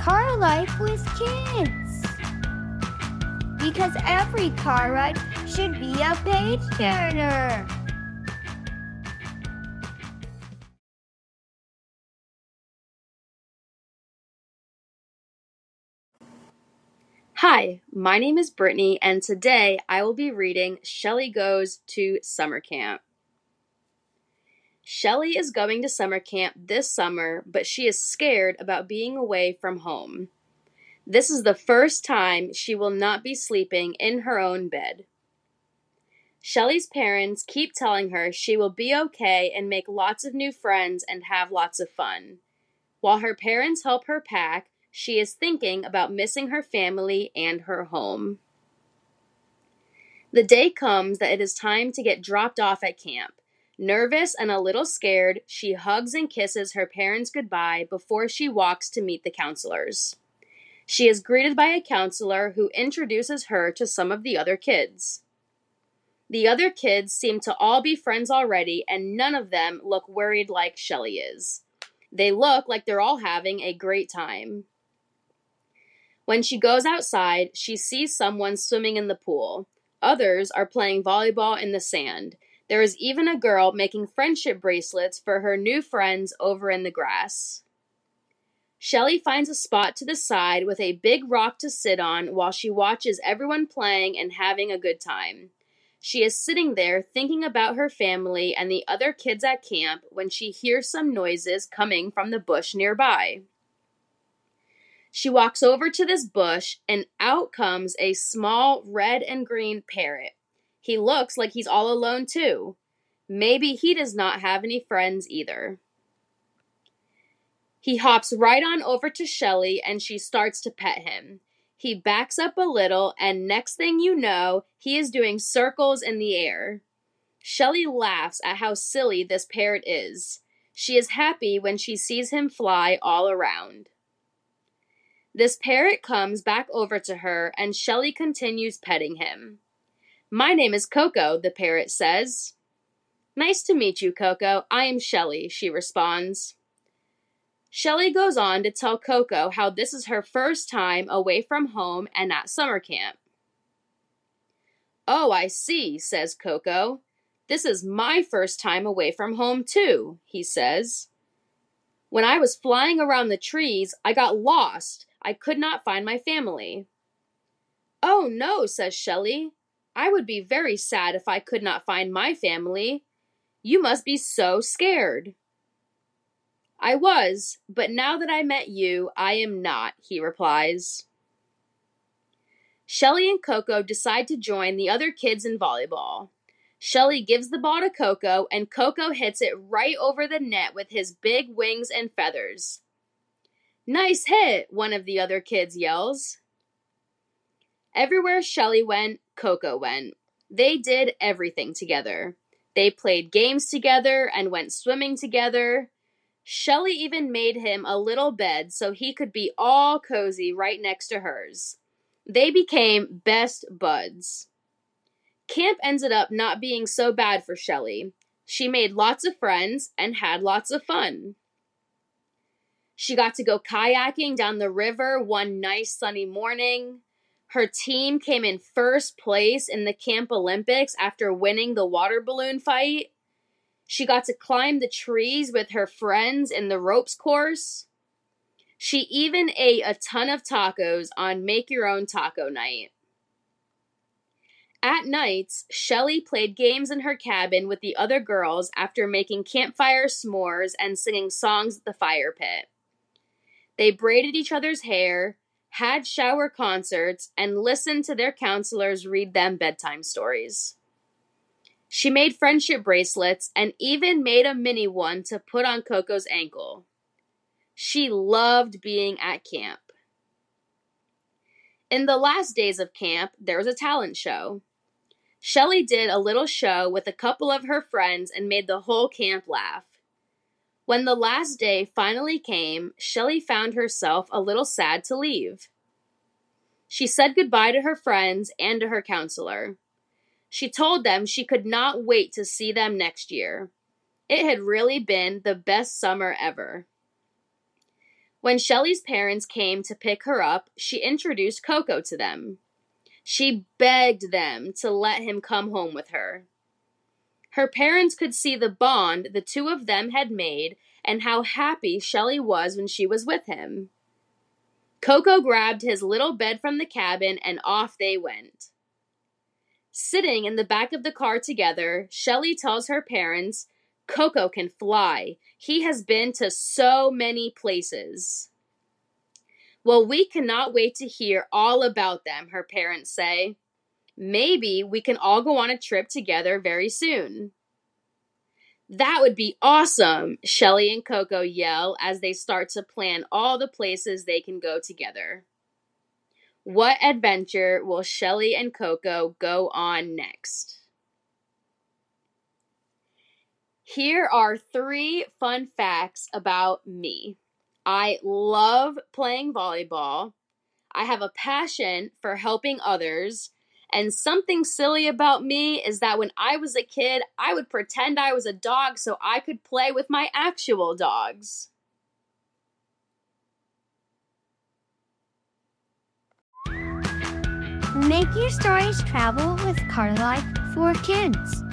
car life with kids. Because every car ride should be a page turner. Hi, my name is Brittney, and today I will be reading Shelly Goes to Summer Camp. Shelly is going to summer camp this summer, but she is scared about being away from home. This is the first time she will not be sleeping in her own bed. Shelly's parents keep telling her she will be okay and make lots of new friends and have lots of fun. While her parents help her pack, she is thinking about missing her family and her home. The day comes that it is time to get dropped off at camp. Nervous and a little scared, she hugs and kisses her parents goodbye before she walks to meet the counselors. She is greeted by a counselor who introduces her to some of the other kids. The other kids seem to all be friends already, and none of them look worried like Shelly is. They look like they're all having a great time. When she goes outside, she sees someone swimming in the pool. Others are playing volleyball in the sand. There is even a girl making friendship bracelets for her new friends over in the grass. Shelly finds a spot to the side with a big rock to sit on while she watches everyone playing and having a good time. She is sitting there thinking about her family and the other kids at camp when she hears some noises coming from the bush nearby. She walks over to this bush, and out comes a small red and green parrot. He looks like he's all alone, too. Maybe he does not have any friends either. He hops right on over to Shelly and she starts to pet him. He backs up a little, and next thing you know, he is doing circles in the air. Shelly laughs at how silly this parrot is. She is happy when she sees him fly all around. This parrot comes back over to her, and Shelly continues petting him. My name is Coco, the parrot says. Nice to meet you, Coco. I am Shelly, she responds. Shelly goes on to tell Coco how this is her first time away from home and at summer camp. Oh, I see, says Coco. This is my first time away from home, too, he says. When I was flying around the trees, I got lost I could not find my family. Oh, no, says Shelly. I would be very sad if I could not find my family. You must be so scared. I was, but now that I met you, I am not, he replies. Shelly and Coco decide to join the other kids in volleyball. Shelly gives the ball to Coco, and Coco hits it right over the net with his big wings and feathers. Nice hit, one of the other kids yells. Everywhere Shelly went, Coco went. They did everything together. They played games together and went swimming together. Shelly even made him a little bed so he could be all cozy right next to hers. They became best buds. Camp ended up not being so bad for Shelley. She made lots of friends and had lots of fun. She got to go kayaking down the river one nice sunny morning. Her team came in first place in the Camp Olympics after winning the water balloon fight. She got to climb the trees with her friends in the ropes course. She even ate a ton of tacos on Make Your Own Taco Night. At nights, Shelly played games in her cabin with the other girls after making campfire s'mores and singing songs at the fire pit. They braided each other's hair, had shower concerts, and listened to their counselors read them bedtime stories. She made friendship bracelets and even made a mini one to put on Coco's ankle. She loved being at camp. In the last days of camp, there was a talent show. Shelly did a little show with a couple of her friends and made the whole camp laugh. When the last day finally came, Shelly found herself a little sad to leave. She said goodbye to her friends and to her counselor. She told them she could not wait to see them next year. It had really been the best summer ever. When Shelly's parents came to pick her up, she introduced Coco to them. She begged them to let him come home with her. Her parents could see the bond the two of them had made and how happy Shelly was when she was with him. Coco grabbed his little bed from the cabin and off they went. Sitting in the back of the car together, Shelly tells her parents Coco can fly. He has been to so many places. Well, we cannot wait to hear all about them, her parents say. Maybe we can all go on a trip together very soon. That would be awesome, Shelly and Coco yell as they start to plan all the places they can go together. What adventure will Shelly and Coco go on next? Here are three fun facts about me. I love playing volleyball. I have a passion for helping others. And something silly about me is that when I was a kid, I would pretend I was a dog so I could play with my actual dogs. Make your stories travel with Car Life for Kids.